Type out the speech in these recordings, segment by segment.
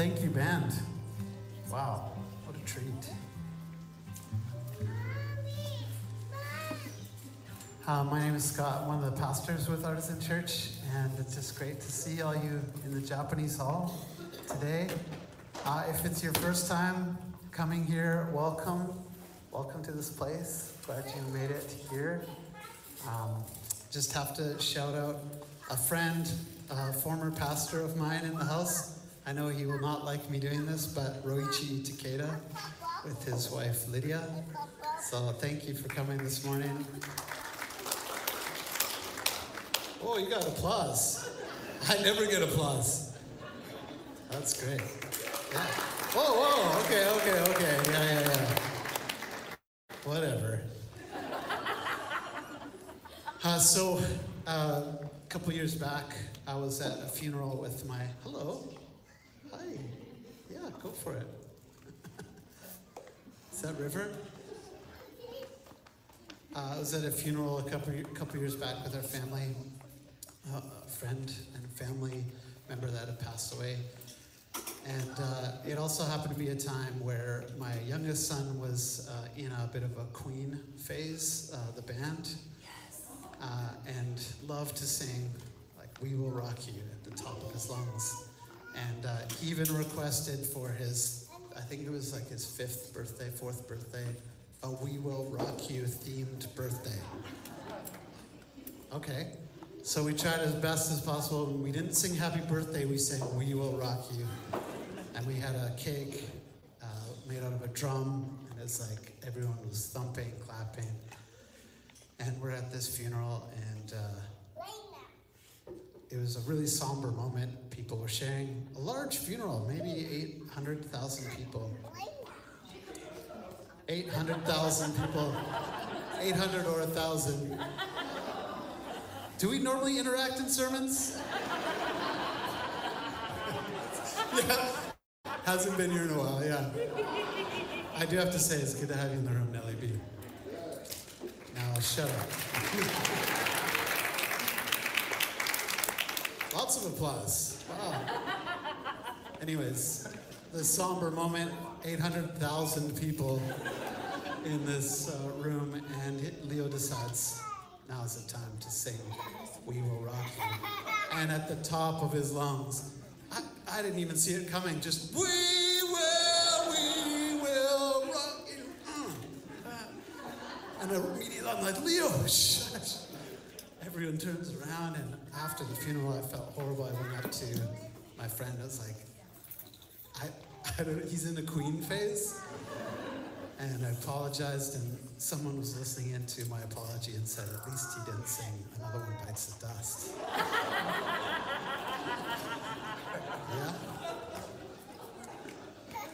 Thank you, band. Wow, what a treat. Uh, my name is Scott, one of the pastors with Artisan Church, and it's just great to see all you in the Japanese hall today. Uh, if it's your first time coming here, welcome. Welcome to this place. Glad you made it here. Um, just have to shout out a friend, a former pastor of mine in the house. I know he will not like me doing this, but Roichi Takeda with his wife Lydia. So thank you for coming this morning. Oh, you got applause. I never get applause. That's great. Yeah. Whoa, whoa, okay, okay, okay. Yeah, yeah, yeah. Whatever. Uh, so, uh, a couple years back, I was at a funeral with my. Hello. Go for it. Is that River? Uh, I was at a funeral a couple couple years back with our family, uh, a friend and family member that had passed away. And uh, it also happened to be a time where my youngest son was uh, in a bit of a Queen phase, uh, the band, uh, and loved to sing like "We Will Rock You" at the top of his lungs. And uh, even requested for his, I think it was like his fifth birthday, fourth birthday, a "We Will Rock You" themed birthday. Okay. So we tried as best as possible. We didn't sing happy birthday, we sang We Will Rock You. And we had a cake uh, made out of a drum, and it's like everyone was thumping, clapping. And we're at this funeral, and uh, it was a really somber moment. People were sharing a large funeral, maybe 800,000 people. 800,000 people. 800 or 1,000. Do we normally interact in sermons? yeah. Hasn't been here in a while, yeah. I do have to say, it's good to have you in the room, Nellie B. Now, shut up. Lots of applause. Wow. Anyways, the somber moment 800,000 people in this uh, room, and Leo decides now is the time to sing We Will Rock You. And at the top of his lungs, I, I didn't even see it coming, just We will, we will rock you. Mm. And immediately I'm like, Leo, shush. Everyone turns around, and after the funeral, I felt horrible. I went up to my friend. I was like, I, I don't, he's in the queen phase. And I apologized, and someone was listening into my apology and said, at least he didn't sing Another One Bites the Dust. yeah?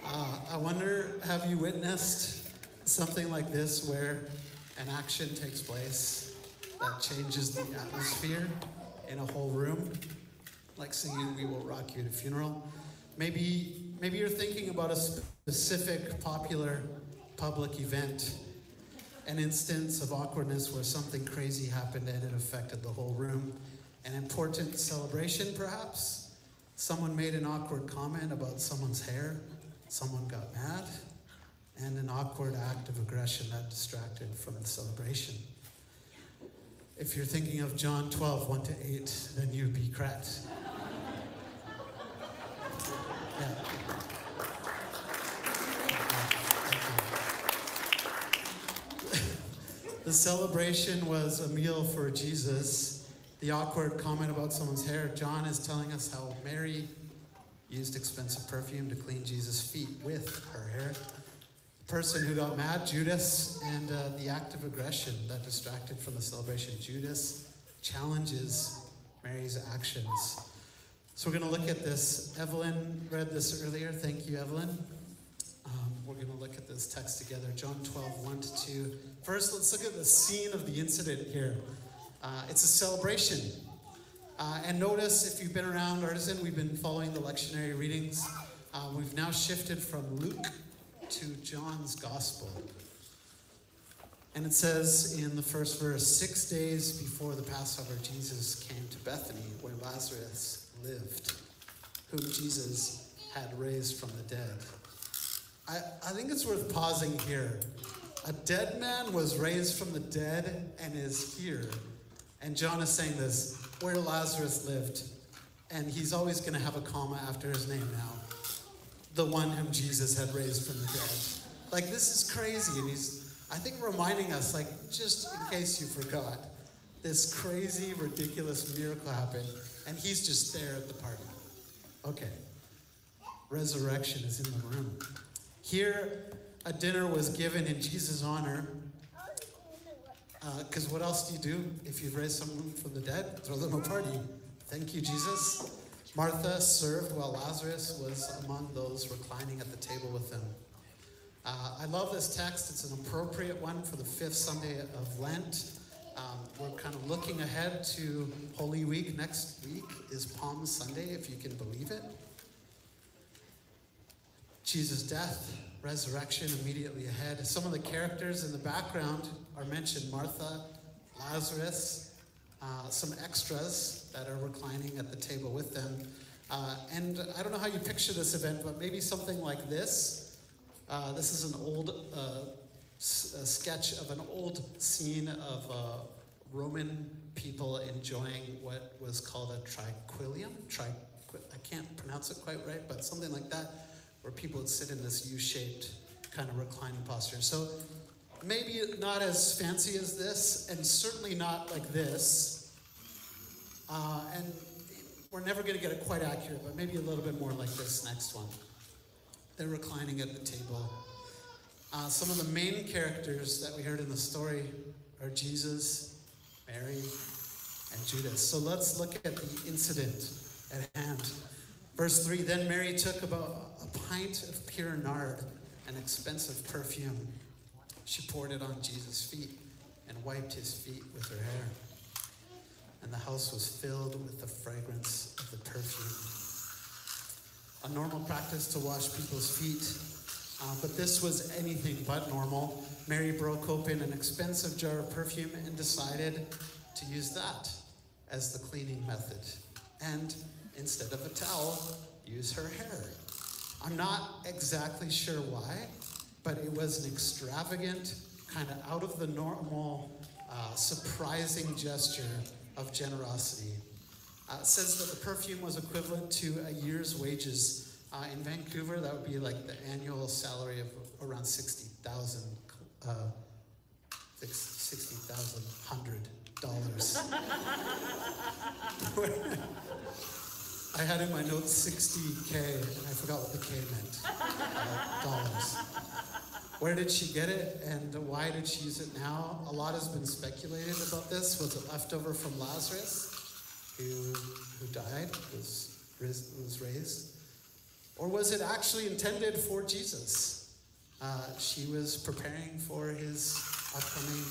Uh, I wonder, have you witnessed something like this where an action takes place that changes the atmosphere in a whole room? Like singing We Will Rock You at a funeral. Maybe, maybe you're thinking about a specific popular public event, an instance of awkwardness where something crazy happened and it affected the whole room, an important celebration perhaps. Someone made an awkward comment about someone's hair, someone got mad, and an awkward act of aggression that distracted from the celebration. If you're thinking of John 12, 1 to 8, then you'd be correct. Yeah. The celebration was a meal for Jesus. The awkward comment about someone's hair, John is telling us how Mary used expensive perfume to clean Jesus' feet with her hair. Person who got mad, Judas, and uh, the act of aggression that distracted from the celebration. Judas challenges Mary's actions. So we're going to look at this. Evelyn read this earlier. Thank you, Evelyn. Um, we're going to look at this text together John 12, 1 to 2. First, let's look at the scene of the incident here. Uh, it's a celebration. Uh, and notice if you've been around Artisan, we've been following the lectionary readings. Uh, we've now shifted from Luke to John's Gospel. And it says in the first verse six days before the Passover, Jesus came to Bethany, where Lazarus lived, whom Jesus had raised from the dead. I, I think it's worth pausing here. A dead man was raised from the dead and is here. And John is saying this where Lazarus lived. And he's always going to have a comma after his name now. The one whom Jesus had raised from the dead. Like, this is crazy. And he's, I think, reminding us, like, just in case you forgot, this crazy, ridiculous miracle happened. And he's just there at the party. Okay. Resurrection is in the room. Here, a dinner was given in Jesus' honor. Because uh, what else do you do if you've raised someone from the dead? Throw them a party. Thank you, Jesus. Martha served while Lazarus was among those reclining at the table with them. Uh, I love this text. It's an appropriate one for the fifth Sunday of Lent. Um, we're kind of looking ahead to Holy Week. Next week is Palm Sunday, if you can believe it. Jesus' death, resurrection immediately ahead. Some of the characters in the background are mentioned Martha, Lazarus, uh, some extras that are reclining at the table with them. Uh, and I don't know how you picture this event, but maybe something like this. Uh, this is an old uh, sketch of an old scene of uh, Roman people enjoying what was called a triquilium. Tri- I can't pronounce it quite right, but something like that where people would sit in this U-shaped kind of reclining posture. So maybe not as fancy as this, and certainly not like this. Uh, and we're never going to get it quite accurate, but maybe a little bit more like this next one. They're reclining at the table. Uh, some of the main characters that we heard in the story are Jesus, Mary, and Judas. So let's look at the incident at hand. Verse 3 Then Mary took about a pint of pure nard, an expensive perfume. She poured it on Jesus' feet and wiped his feet with her hair. And the house was filled with the fragrance of the perfume. A normal practice to wash people's feet, uh, but this was anything but normal. Mary broke open an expensive jar of perfume and decided to use that as the cleaning method. And instead of a towel, use her hair. I'm not exactly sure why, but it was an extravagant, kind of out of the normal, uh, surprising gesture of generosity. Uh, it says that the perfume was equivalent to a year's wages. Uh, in Vancouver, that would be like the annual salary of around 60,000 uh, 60,000 hundred dollars. I had in my notes 60K, and I forgot what the K meant. Uh, dollars. Where did she get it, and why did she use it now? A lot has been speculated about this. Was it leftover from Lazarus, who, who died, was, was raised? Or was it actually intended for Jesus? Uh, she was preparing for his upcoming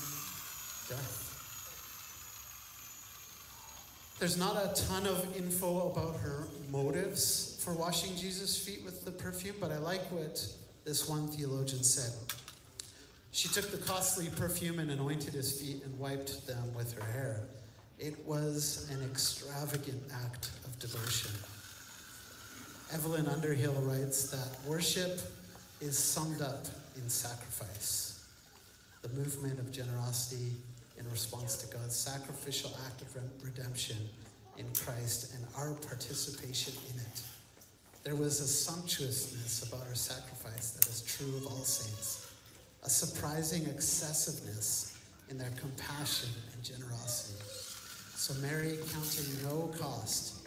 death. There's not a ton of info about her motives for washing Jesus' feet with the perfume, but I like what this one theologian said. She took the costly perfume and anointed his feet and wiped them with her hair. It was an extravagant act of devotion. Evelyn Underhill writes that worship is summed up in sacrifice, the movement of generosity in response to God's sacrificial act of redemption in Christ and our participation in it. There was a sumptuousness about our sacrifice that is true of all saints, a surprising excessiveness in their compassion and generosity. So Mary, counting no cost,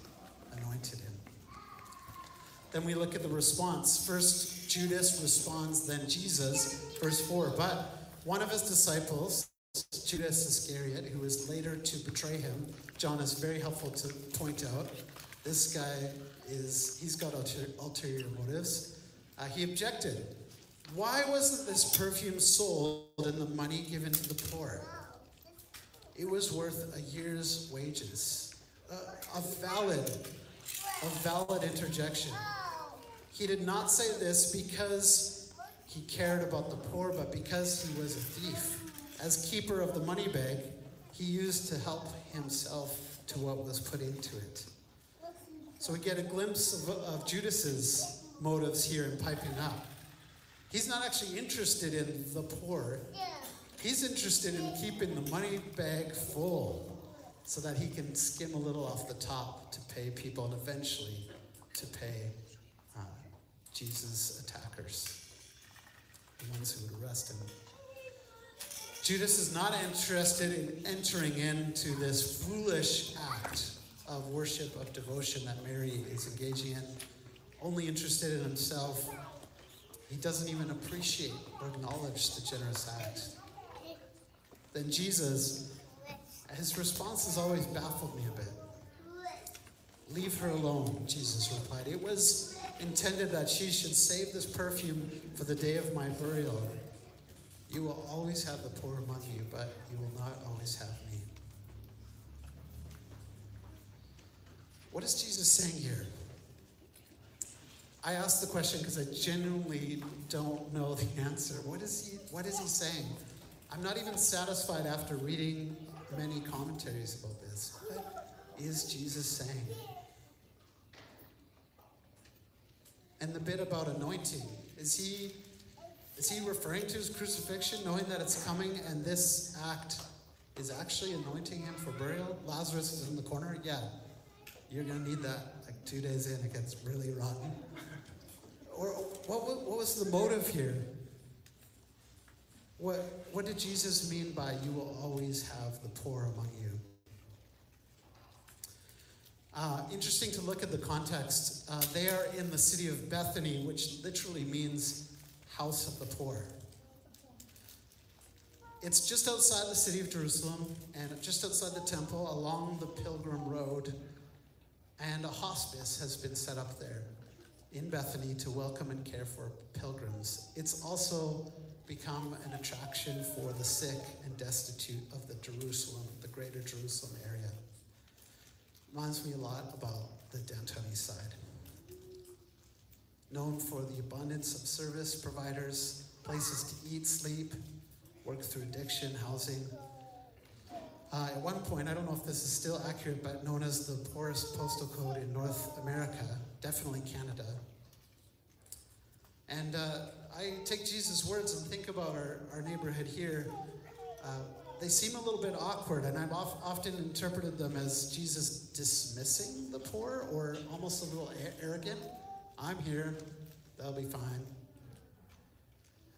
anointed him. Then we look at the response. First, Judas responds, then Jesus, verse 4. But one of his disciples, Judas Iscariot, who was later to betray him, John is very helpful to point out. This guy is, he's got ulterior, motives. Uh, he objected. Why wasn't this perfume sold and the money given to the poor? It was worth a year's wages. Uh, a valid, a valid interjection. He did not say this because he cared about the poor, but because he was a thief. As keeper of the money bag, he used to help himself to what was put into it. So we get a glimpse of, of Judas's motives here in piping up. He's not actually interested in the poor. He's interested in keeping the money bag full so that he can skim a little off the top to pay people and eventually to pay uh, Jesus' attackers, the ones who would arrest him. Judas is not interested in entering into this foolish act of worship, of devotion that Mary is engaging in, only interested in himself. He doesn't even appreciate or acknowledge the generous act. Then Jesus, his response has always baffled me a bit. Leave her alone, Jesus replied. It was intended that she should save this perfume for the day of my burial. You will always have the poor among you, but you will not always have me. What is Jesus saying here? I ask the question because I genuinely don't know the answer. What is he what is he saying? I'm not even satisfied after reading many commentaries about this. What is Jesus saying? And the bit about anointing, is he is he referring to his crucifixion, knowing that it's coming and this act is actually anointing him for burial? Lazarus is in the corner? Yeah. You're going to need that. Like two days in, it gets really rotten. Or what, what was the motive here? What, what did Jesus mean by you will always have the poor among you? Uh, interesting to look at the context. Uh, they are in the city of Bethany, which literally means house of the poor. It's just outside the city of Jerusalem and just outside the temple along the pilgrim road. And a hospice has been set up there in Bethany to welcome and care for pilgrims. It's also become an attraction for the sick and destitute of the Jerusalem, the greater Jerusalem area. Reminds me a lot about the downtown east side known for the abundance of service providers, places to eat, sleep, work through addiction, housing. Uh, at one point, I don't know if this is still accurate, but known as the poorest postal code in North America, definitely Canada. And uh, I take Jesus' words and think about our, our neighborhood here. Uh, they seem a little bit awkward, and I've often interpreted them as Jesus dismissing the poor or almost a little arrogant. I'm here, that'll be fine.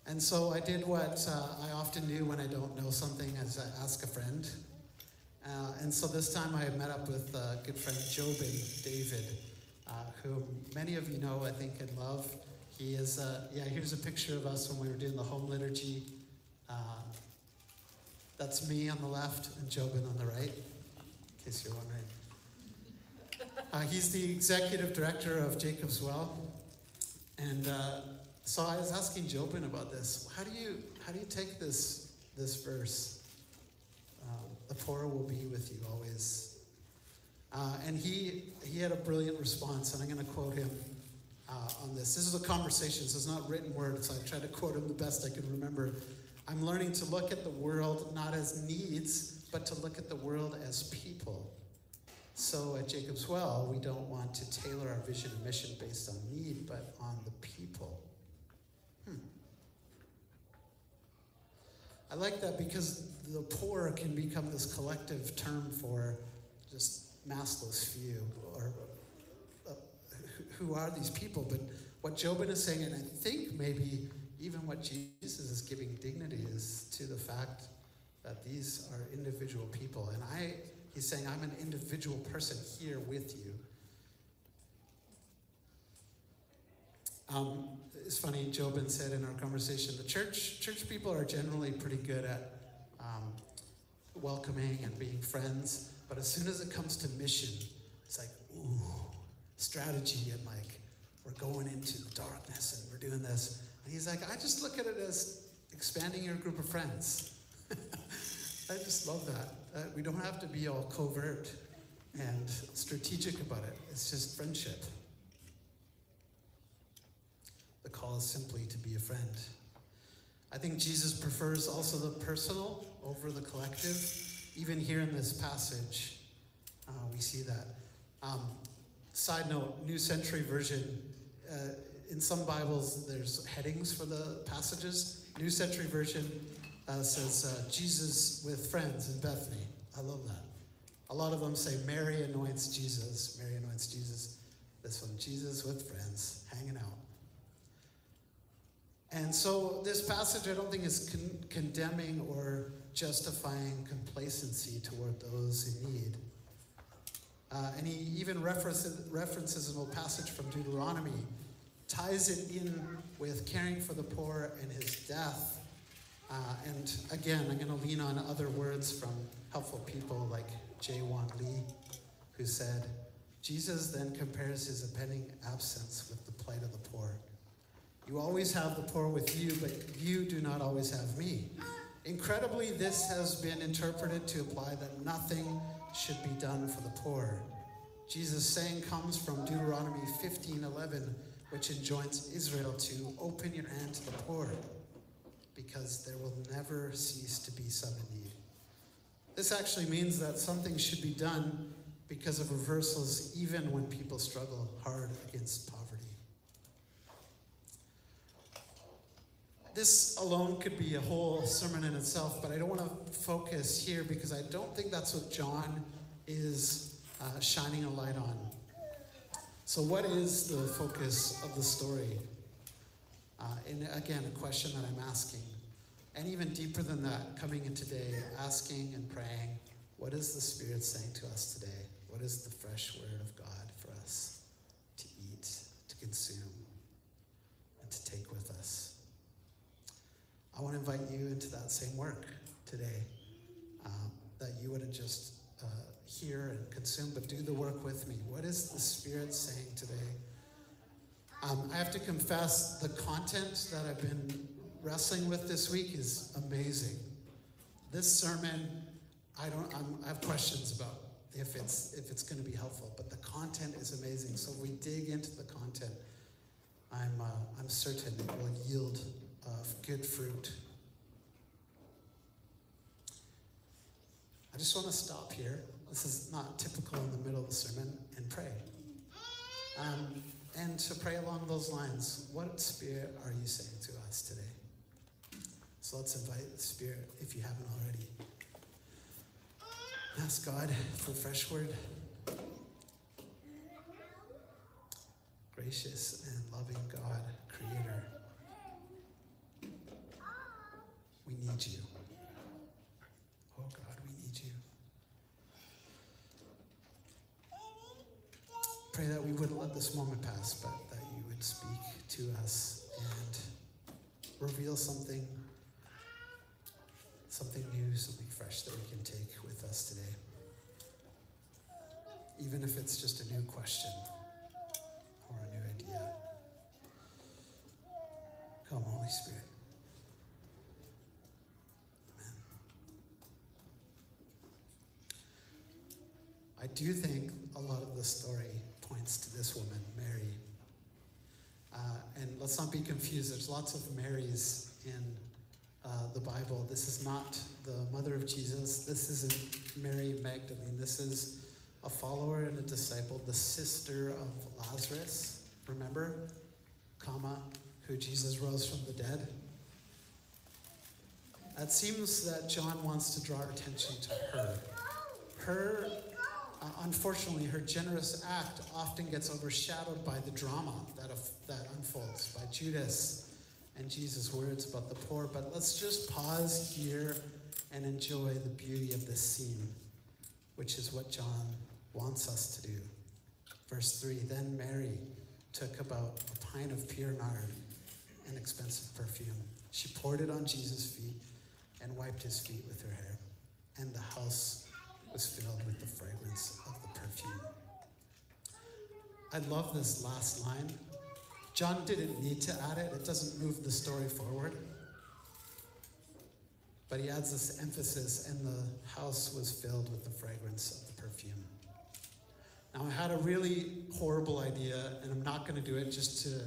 And so I did what uh, I often do when I don't know something, as I ask a friend. Uh, and so this time I met up with uh, good friend Jobin David, uh, who many of you know, I think, and love. He is, uh, yeah, here's a picture of us when we were doing the home liturgy. That's me on the left and Jobin on the right, in case you're wondering. Uh, he's the executive director of Jacob's Well. And uh, so I was asking Jobin about this. How do you how do you take this this verse? Um, the poor will be with you always. Uh, and he he had a brilliant response, and I'm going to quote him uh, on this. This is a conversation, so it's not written word. So I try to quote him the best I can remember. I'm learning to look at the world not as needs, but to look at the world as people. So at Jacob's Well, we don't want to tailor our vision and mission based on need, but on the people. Hmm. I like that because the poor can become this collective term for just massless few, or uh, who are these people? But what Jobin is saying, and I think maybe even what Jesus is giving dignity is to the fact that these are individual people. And I He's saying, I'm an individual person here with you. Um, it's funny, Jobin said in our conversation, the church church people are generally pretty good at um, welcoming and being friends, but as soon as it comes to mission, it's like, ooh, strategy and like, we're going into darkness and we're doing this. And he's like, I just look at it as expanding your group of friends. I just love that. Uh, we don't have to be all covert and strategic about it. It's just friendship. The call is simply to be a friend. I think Jesus prefers also the personal over the collective. Even here in this passage, uh, we see that. Um, side note, New Century Version, uh, in some Bibles, there's headings for the passages. New Century Version uh, says uh, Jesus with friends in Bethany. I love that. A lot of them say Mary anoints Jesus. Mary anoints Jesus. This one, Jesus with friends, hanging out. And so this passage, I don't think is con- condemning or justifying complacency toward those in need. Uh, and he even references, references an old passage from Deuteronomy, ties it in with caring for the poor and his death. Uh, and again, I'm going to lean on other words from helpful people like J. Wan Lee, who said, Jesus then compares his impending absence with the plight of the poor. You always have the poor with you, but you do not always have me. Incredibly, this has been interpreted to imply that nothing should be done for the poor. Jesus' saying comes from Deuteronomy 15:11, which enjoins Israel to open your hand to the poor, because there will never cease to be some need. This actually means that something should be done because of reversals, even when people struggle hard against poverty. This alone could be a whole sermon in itself, but I don't want to focus here because I don't think that's what John is uh, shining a light on. So, what is the focus of the story? Uh, and again, a question that I'm asking. And even deeper than that, coming in today, asking and praying, what is the Spirit saying to us today? What is the fresh word of God for us to eat, to consume, and to take with us? I want to invite you into that same work today. Um, that you wouldn't just uh, hear and consume, but do the work with me. What is the Spirit saying today? Um, I have to confess, the content that I've been wrestling with this week is amazing. This sermon, I don't. I'm, I have questions about if it's if it's going to be helpful, but the content is amazing. So we dig into the content, I'm uh, I'm certain it will yield uh, good fruit. I just want to stop here. This is not typical in the middle of the sermon, and pray. Um, and to pray along those lines, what spirit are you saying to us today? So let's invite the Spirit, if you haven't already. Ask God for fresh word. Gracious and loving God, Creator. We need you. Oh God, we need you. Pray that we wouldn't let this moment pass, but that you would speak to us and reveal something, something new, something fresh that we can take with us today. Even if it's just a new question or a new idea. Come, Holy Spirit. Amen. I do think a lot of the story points to this woman, Mary. Uh, and let's not be confused, there's lots of Marys in uh, the Bible. This is not the mother of Jesus. This isn't Mary Magdalene. This is a follower and a disciple, the sister of Lazarus, remember? Comma, who Jesus rose from the dead. It seems that John wants to draw attention to her. Her, unfortunately, her generous act often gets overshadowed by the drama that, that unfolds, by Judas and Jesus' words about the poor. But let's just pause here and enjoy the beauty of this scene, which is what John wants us to do. Verse 3 Then Mary took about a pint of pure nard, an expensive perfume. She poured it on Jesus' feet and wiped his feet with her hair, and the house was filled with the fragrance of the perfume. I love this last line. John didn't need to add it, it doesn't move the story forward. But he adds this emphasis, and the house was filled with the fragrance of the perfume. Now I had a really horrible idea, and I'm not going to do it just to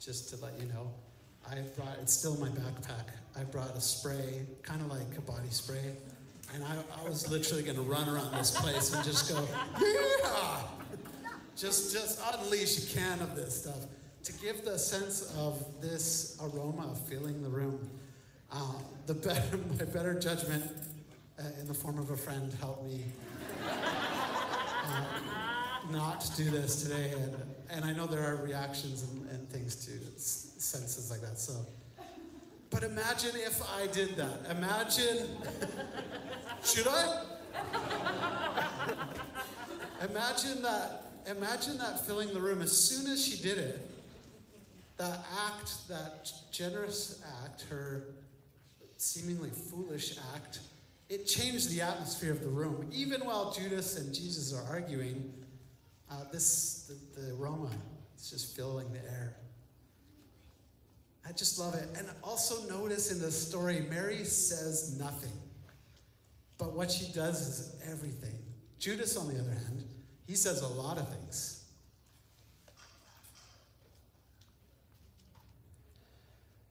just to let you know. I brought it's still in my backpack. I brought a spray, kind of like a body spray, and I, I was literally going to run around this place and just go, yeah, just just unleash a can of this stuff. to give the sense of this aroma of filling the room, uh, the better, my better judgment uh, in the form of a friend helped me uh, not do this today. And, and I know there are reactions and, and things to senses like that. So, but imagine if I did that. Imagine, should I? imagine that. Imagine that filling the room as soon as she did it. That act, that generous act, her seemingly foolish act, it changed the atmosphere of the room. Even while Judas and Jesus are arguing, uh, this the, the aroma is just filling the air. I just love it. And also notice in the story, Mary says nothing. But what she does is everything. Judas, on the other hand, he says a lot of things.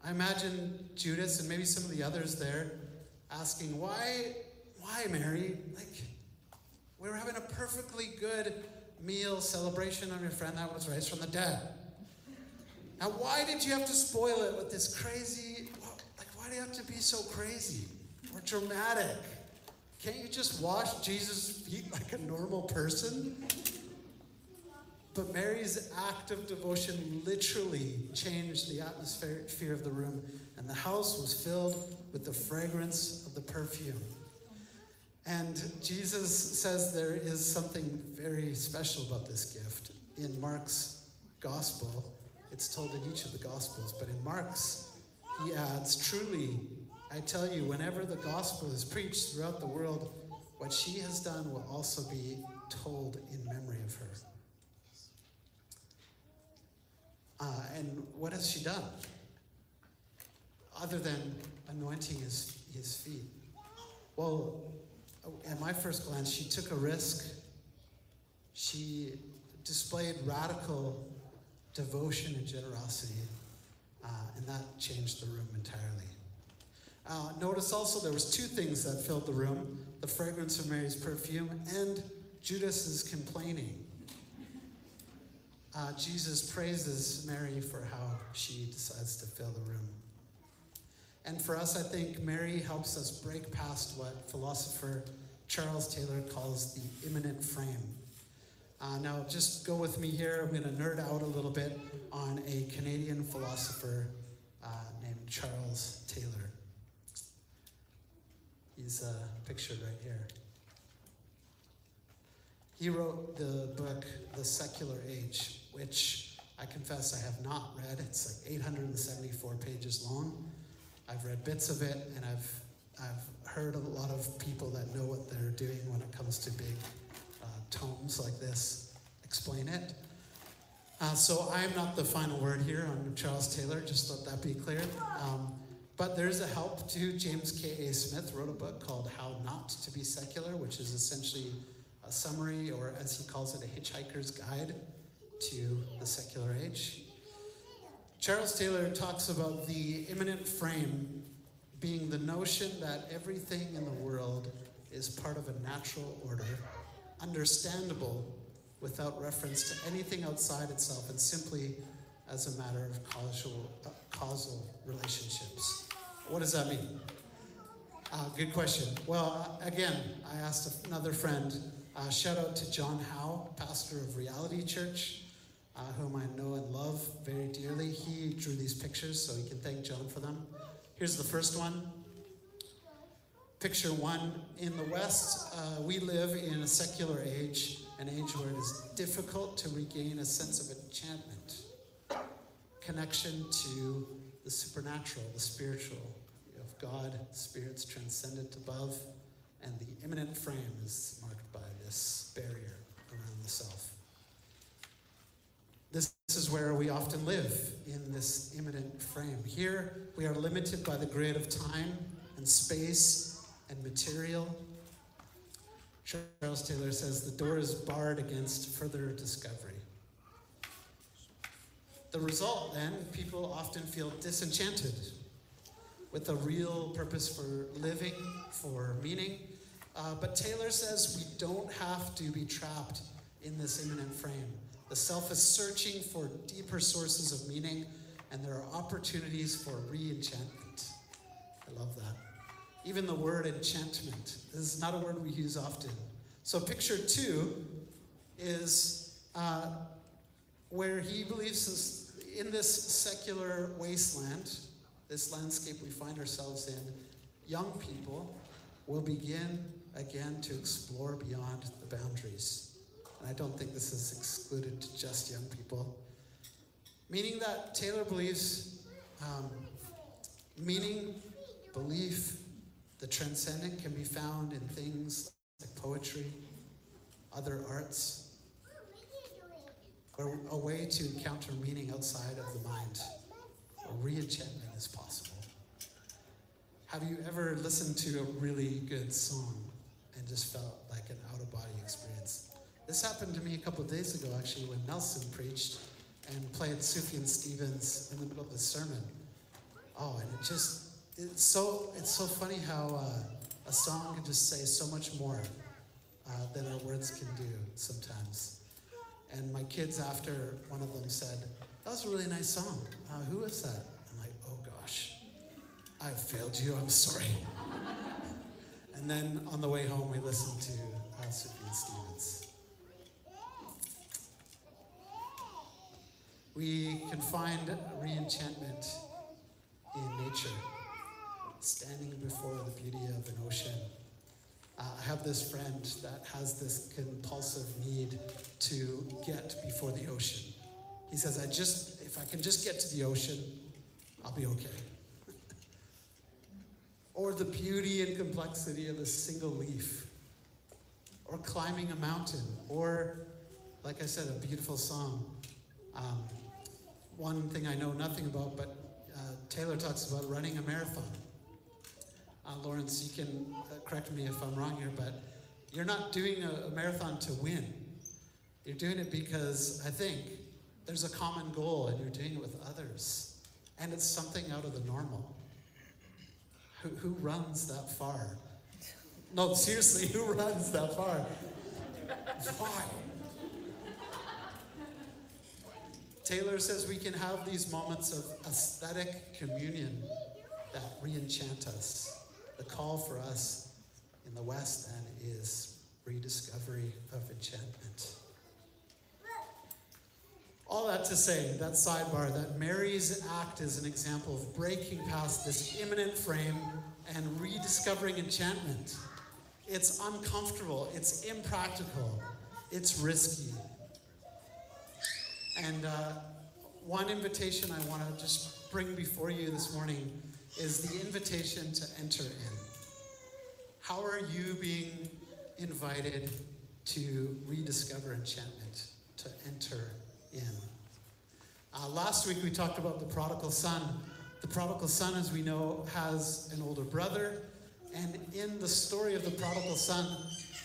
I imagine Judas and maybe some of the others there asking, Why, why, Mary? Like, we were having a perfectly good meal celebration on your friend that was raised from the dead. Now, why did you have to spoil it with this crazy? Like, why do you have to be so crazy or dramatic? Can't you just wash Jesus' feet like a normal person? But Mary's act of devotion literally changed the atmosphere of the room, and the house was filled with the fragrance of the perfume. And Jesus says there is something very special about this gift. In Mark's gospel, it's told in each of the gospels, but in Mark's, he adds, Truly, I tell you, whenever the gospel is preached throughout the world, what she has done will also be told in memory of her. Uh, and what has she done? Other than anointing his, his feet. Well, at my first glance, she took a risk. She displayed radical devotion and generosity, uh, and that changed the room entirely. Uh, notice also there was two things that filled the room: the fragrance of Mary's perfume and Judas's complaining. Uh, Jesus praises Mary for how she decides to fill the room. And for us, I think Mary helps us break past what philosopher Charles Taylor calls the immanent frame. Uh, now, just go with me here. I'm going to nerd out a little bit on a Canadian philosopher uh, named Charles Taylor. He's uh, pictured right here. He wrote the book, The Secular Age, which I confess I have not read. It's like 874 pages long. I've read bits of it, and I've I've heard of a lot of people that know what they're doing when it comes to big tomes like this explain it. Uh, so I'm not the final word here on Charles Taylor, just let that be clear. Um, but there's a help to James K.A. Smith wrote a book called How Not to Be Secular, which is essentially a summary, or as he calls it, a hitchhiker's guide to the secular age. Charles Taylor talks about the immanent frame being the notion that everything in the world is part of a natural order, understandable without reference to anything outside itself, and simply as a matter of causal, uh, causal relationships. What does that mean? Uh, good question. Well, again, I asked another friend. Uh, shout out to John Howe, pastor of Reality Church, uh, whom I know and love very dearly. He drew these pictures, so you can thank John for them. Here's the first one. Picture one In the West, uh, we live in a secular age, an age where it is difficult to regain a sense of enchantment, connection to the supernatural, the spiritual, of God, spirits transcendent above, and the immanent frame is marked by this barrier around the self. This is where we often live, in this immanent frame. Here, we are limited by the grid of time and space and material. Charles Taylor says the door is barred against further discovery. The result, then, people often feel disenchanted with a real purpose for living, for meaning. Uh, but Taylor says we don't have to be trapped in this immanent frame. The self is searching for deeper sources of meaning, and there are opportunities for re enchantment. I love that. Even the word enchantment This is not a word we use often. So, picture two is uh, where he believes in this secular wasteland, this landscape we find ourselves in, young people will begin again to explore beyond the boundaries. And I don't think this is excluded to just young people. Meaning that Taylor believes um, meaning, belief, the transcendent can be found in things like poetry, other arts, or a way to encounter meaning outside of the mind. A re-enchantment is possible. Have you ever listened to a really good song and just felt like an out-of-body experience? This happened to me a couple days ago, actually, when Nelson preached and played Sufjan Stevens in the middle of the sermon. Oh, and it just, it's so, it's so funny how uh, a song can just say so much more uh, than our words can do sometimes. And my kids, after one of them said, that was a really nice song. Uh, who is that? I'm like, oh gosh, I failed you, I'm sorry. and then on the way home, we listened to uh, Sufjan Stevens. We can find re-enchantment in nature, standing before the beauty of an ocean. Uh, I have this friend that has this compulsive need to get before the ocean. He says, I just, if I can just get to the ocean, I'll be okay. or the beauty and complexity of a single leaf, or climbing a mountain, or, like I said, a beautiful song. Um, one thing I know nothing about, but uh, Taylor talks about running a marathon. Uh, Lawrence, you can uh, correct me if I'm wrong here, but you're not doing a, a marathon to win. You're doing it because I think there's a common goal and you're doing it with others. And it's something out of the normal. Who, who runs that far? No, seriously, who runs that far? Why? Taylor says we can have these moments of aesthetic communion that re enchant us. The call for us in the West then is rediscovery of enchantment. All that to say, that sidebar, that Mary's act is an example of breaking past this immanent frame and rediscovering enchantment. It's uncomfortable, it's impractical, it's risky. And uh, one invitation I want to just bring before you this morning is the invitation to enter in. How are you being invited to rediscover enchantment, to enter in? Uh, last week we talked about the prodigal son. The prodigal son, as we know, has an older brother. And in the story of the prodigal son,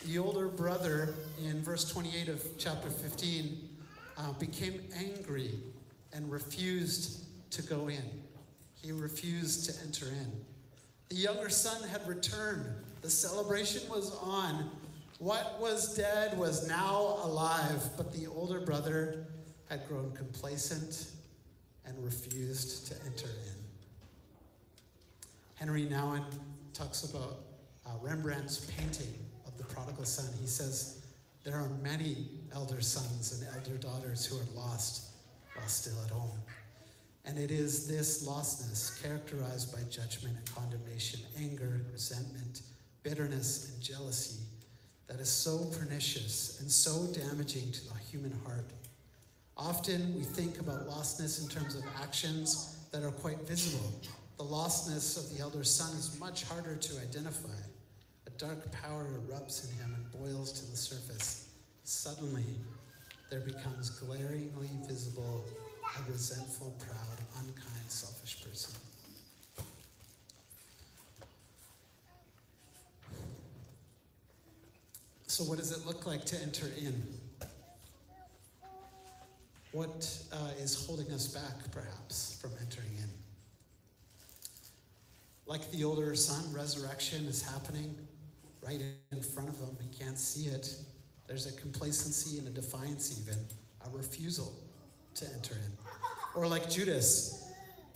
the older brother, in verse 28 of chapter 15, uh, became angry and refused to go in. He refused to enter in. The younger son had returned. The celebration was on. What was dead was now alive, but the older brother had grown complacent and refused to enter in. Henri Nouwen talks about uh, Rembrandt's painting of the prodigal son. He says, There are many elder sons and elder daughters who are lost while still at home. And it is this lostness characterized by judgment and condemnation, anger, resentment, bitterness, and jealousy that is so pernicious and so damaging to the human heart. Often we think about lostness in terms of actions that are quite visible. The lostness of the elder son is much harder to identify. A dark power erupts in him and boils to the surface. Suddenly, there becomes glaringly visible a resentful, proud, unkind, selfish person. So, what does it look like to enter in? What uh, is holding us back, perhaps, from entering in? Like the older son, resurrection is happening right in front of him. He can't see it. There's a complacency and a defiance, even, a refusal to enter in. Or like Judas,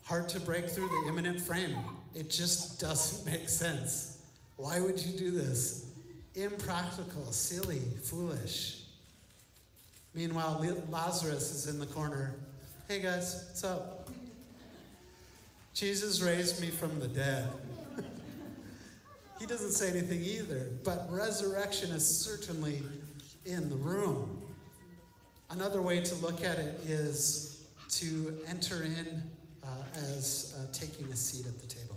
hard to break through the immanent frame. It just doesn't make sense. Why would you do this? Impractical, silly, foolish. Meanwhile, Lazarus is in the corner. Hey guys, what's up? Jesus raised me from the dead. he doesn't say anything either, but resurrection is certainly in the room. Another way to look at it is to enter in uh, as uh, taking a seat at the table.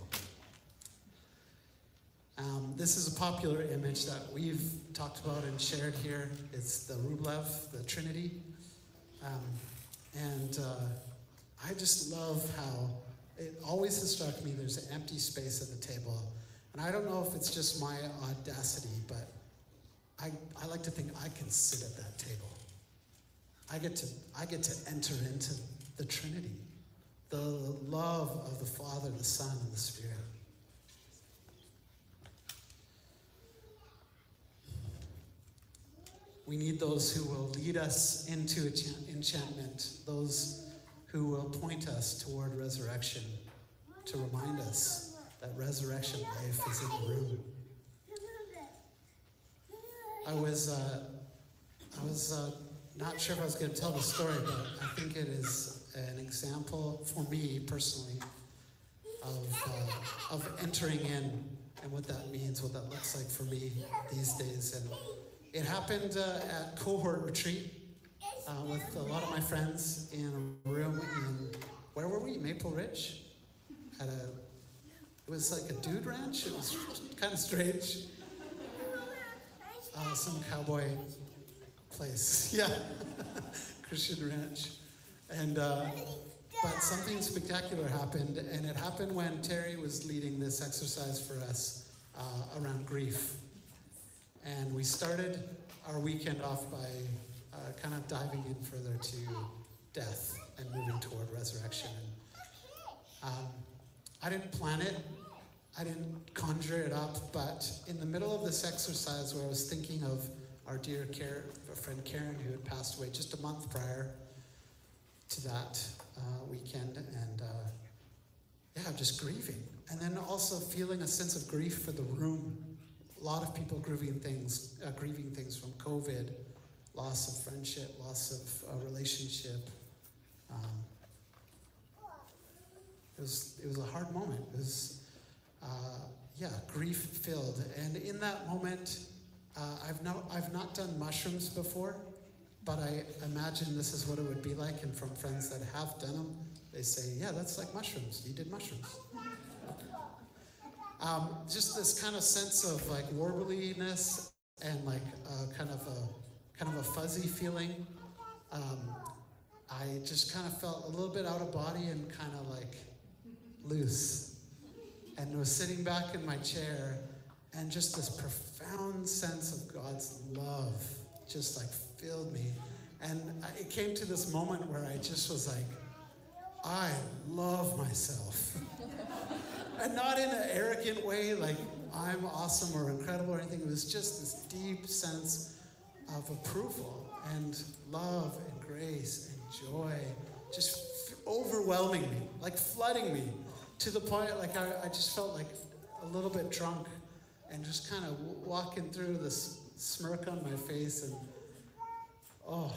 Um, this is a popular image that we've talked about and shared here. It's the Rublev, the Trinity. Um, and uh, I just love how it always has struck me there's an empty space at the table. And I don't know if it's just my audacity, but I, I like to think I can sit at that table. I get to I get to enter into the Trinity, the love of the Father, the Son, and the Spirit. We need those who will lead us into enchantment, those who will point us toward resurrection, to remind us that resurrection life is in the room. I was, uh, I was uh, not sure if I was going to tell the story, but I think it is an example for me personally of, uh, of entering in and what that means, what that looks like for me these days. And it happened uh, at cohort retreat uh, with a lot of my friends in a room in, where were we? Maple Ridge? At a, it was like a dude ranch. It was kind of strange. Uh, some cowboy place. Yeah. Christian ranch. And, uh, but something spectacular happened, and it happened when Terry was leading this exercise for us uh, around grief. And we started our weekend off by uh, kind of diving in further to death and moving toward resurrection. Um, I didn't plan it, I didn't conjure it up, but in the middle of this exercise where I was thinking of our dear care, friend Karen, who had passed away just a month prior to that uh, weekend, and uh, yeah, just grieving. And then also feeling a sense of grief for the room a lot of people grieving things, uh, grieving things from COVID, loss of friendship, loss of uh, relationship. Um, it was it was a hard moment. It was uh, yeah, grief filled, and in that moment, uh, I've no I've not done mushrooms before, but I imagine this is what it would be like. And from friends that have done them, they say, yeah, that's like mushrooms. You did mushrooms. Um, just this kind of sense of like warbliness and like uh, kind of a kind of a fuzzy feeling. Um, I just kind of felt a little bit out of body and kind of like loose, and was sitting back in my chair, and just this profound sense of God's love just like filled me, and it came to this moment where I just was like, I love myself. and not in an arrogant way, like I'm awesome or incredible or anything. It was just this deep sense of approval and love and grace and joy, just overwhelming me, like flooding me to the point like I, I just felt like a little bit drunk and just kind of walking through this smirk on my face and oh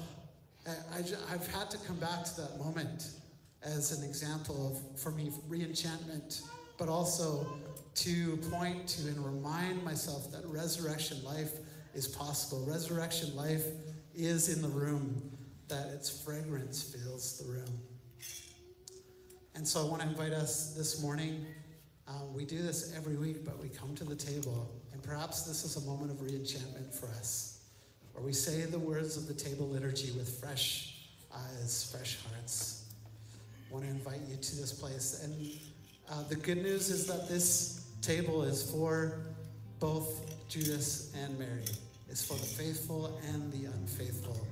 I, I, have had to come back to that moment as an example of for me re-enchantment but also to point to and remind myself that resurrection life is possible. Resurrection life is in the room, that its fragrance fills the room. And so I want to invite us this morning. Um, we do this every week, but we come to the table, and perhaps this is a moment of reenchantment for us, where we say the words of the table liturgy with fresh eyes, fresh hearts. I want to invite you to this place. And uh, the good news is that this table is for both Judas and Mary. It's for the faithful and the unfaithful.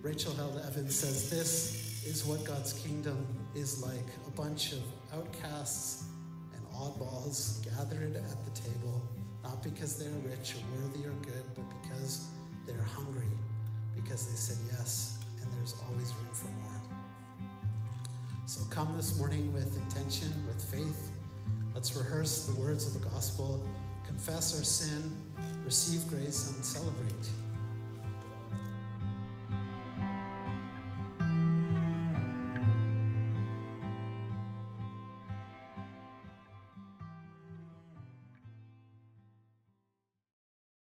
Rachel Held Evans says this is what God's kingdom is like a bunch of outcasts and oddballs gathered at the table, not because they're rich or worthy or good, but because they're hungry, because they said yes, and there's always room for more. So come this morning with intention, with faith. Let's rehearse the words of the gospel, confess our sin, receive grace, and celebrate.